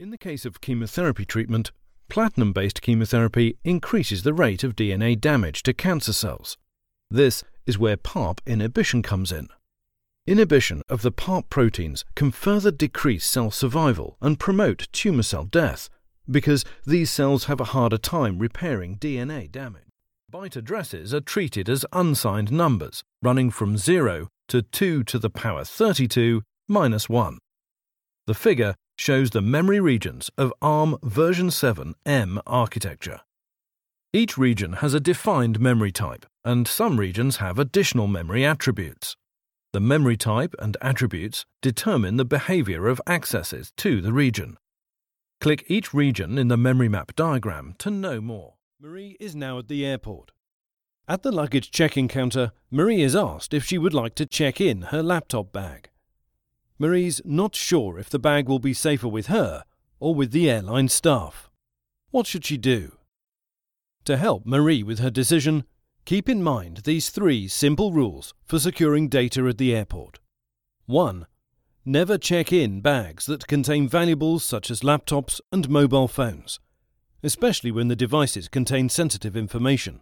In the case of chemotherapy treatment, platinum based chemotherapy increases the rate of DNA damage to cancer cells. This is where PARP inhibition comes in. Inhibition of the PARP proteins can further decrease cell survival and promote tumor cell death because these cells have a harder time repairing DNA damage. Byte addresses are treated as unsigned numbers, running from 0 to 2 to the power 32 minus 1. The figure shows the memory regions of ARM version 7 M architecture. Each region has a defined memory type, and some regions have additional memory attributes. The memory type and attributes determine the behavior of accesses to the region. Click each region in the memory map diagram to know more. Marie is now at the airport. At the luggage check-in counter, Marie is asked if she would like to check in her laptop bag. Marie's not sure if the bag will be safer with her or with the airline staff. What should she do? To help Marie with her decision, keep in mind these three simple rules for securing data at the airport. 1. Never check in bags that contain valuables such as laptops and mobile phones, especially when the devices contain sensitive information.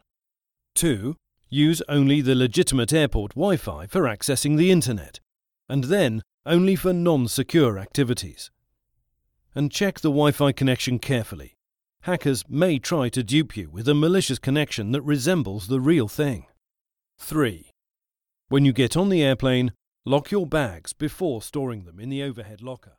2. Use only the legitimate airport Wi Fi for accessing the Internet, and then only for non secure activities. And check the Wi Fi connection carefully. Hackers may try to dupe you with a malicious connection that resembles the real thing. 3. When you get on the airplane, lock your bags before storing them in the overhead locker.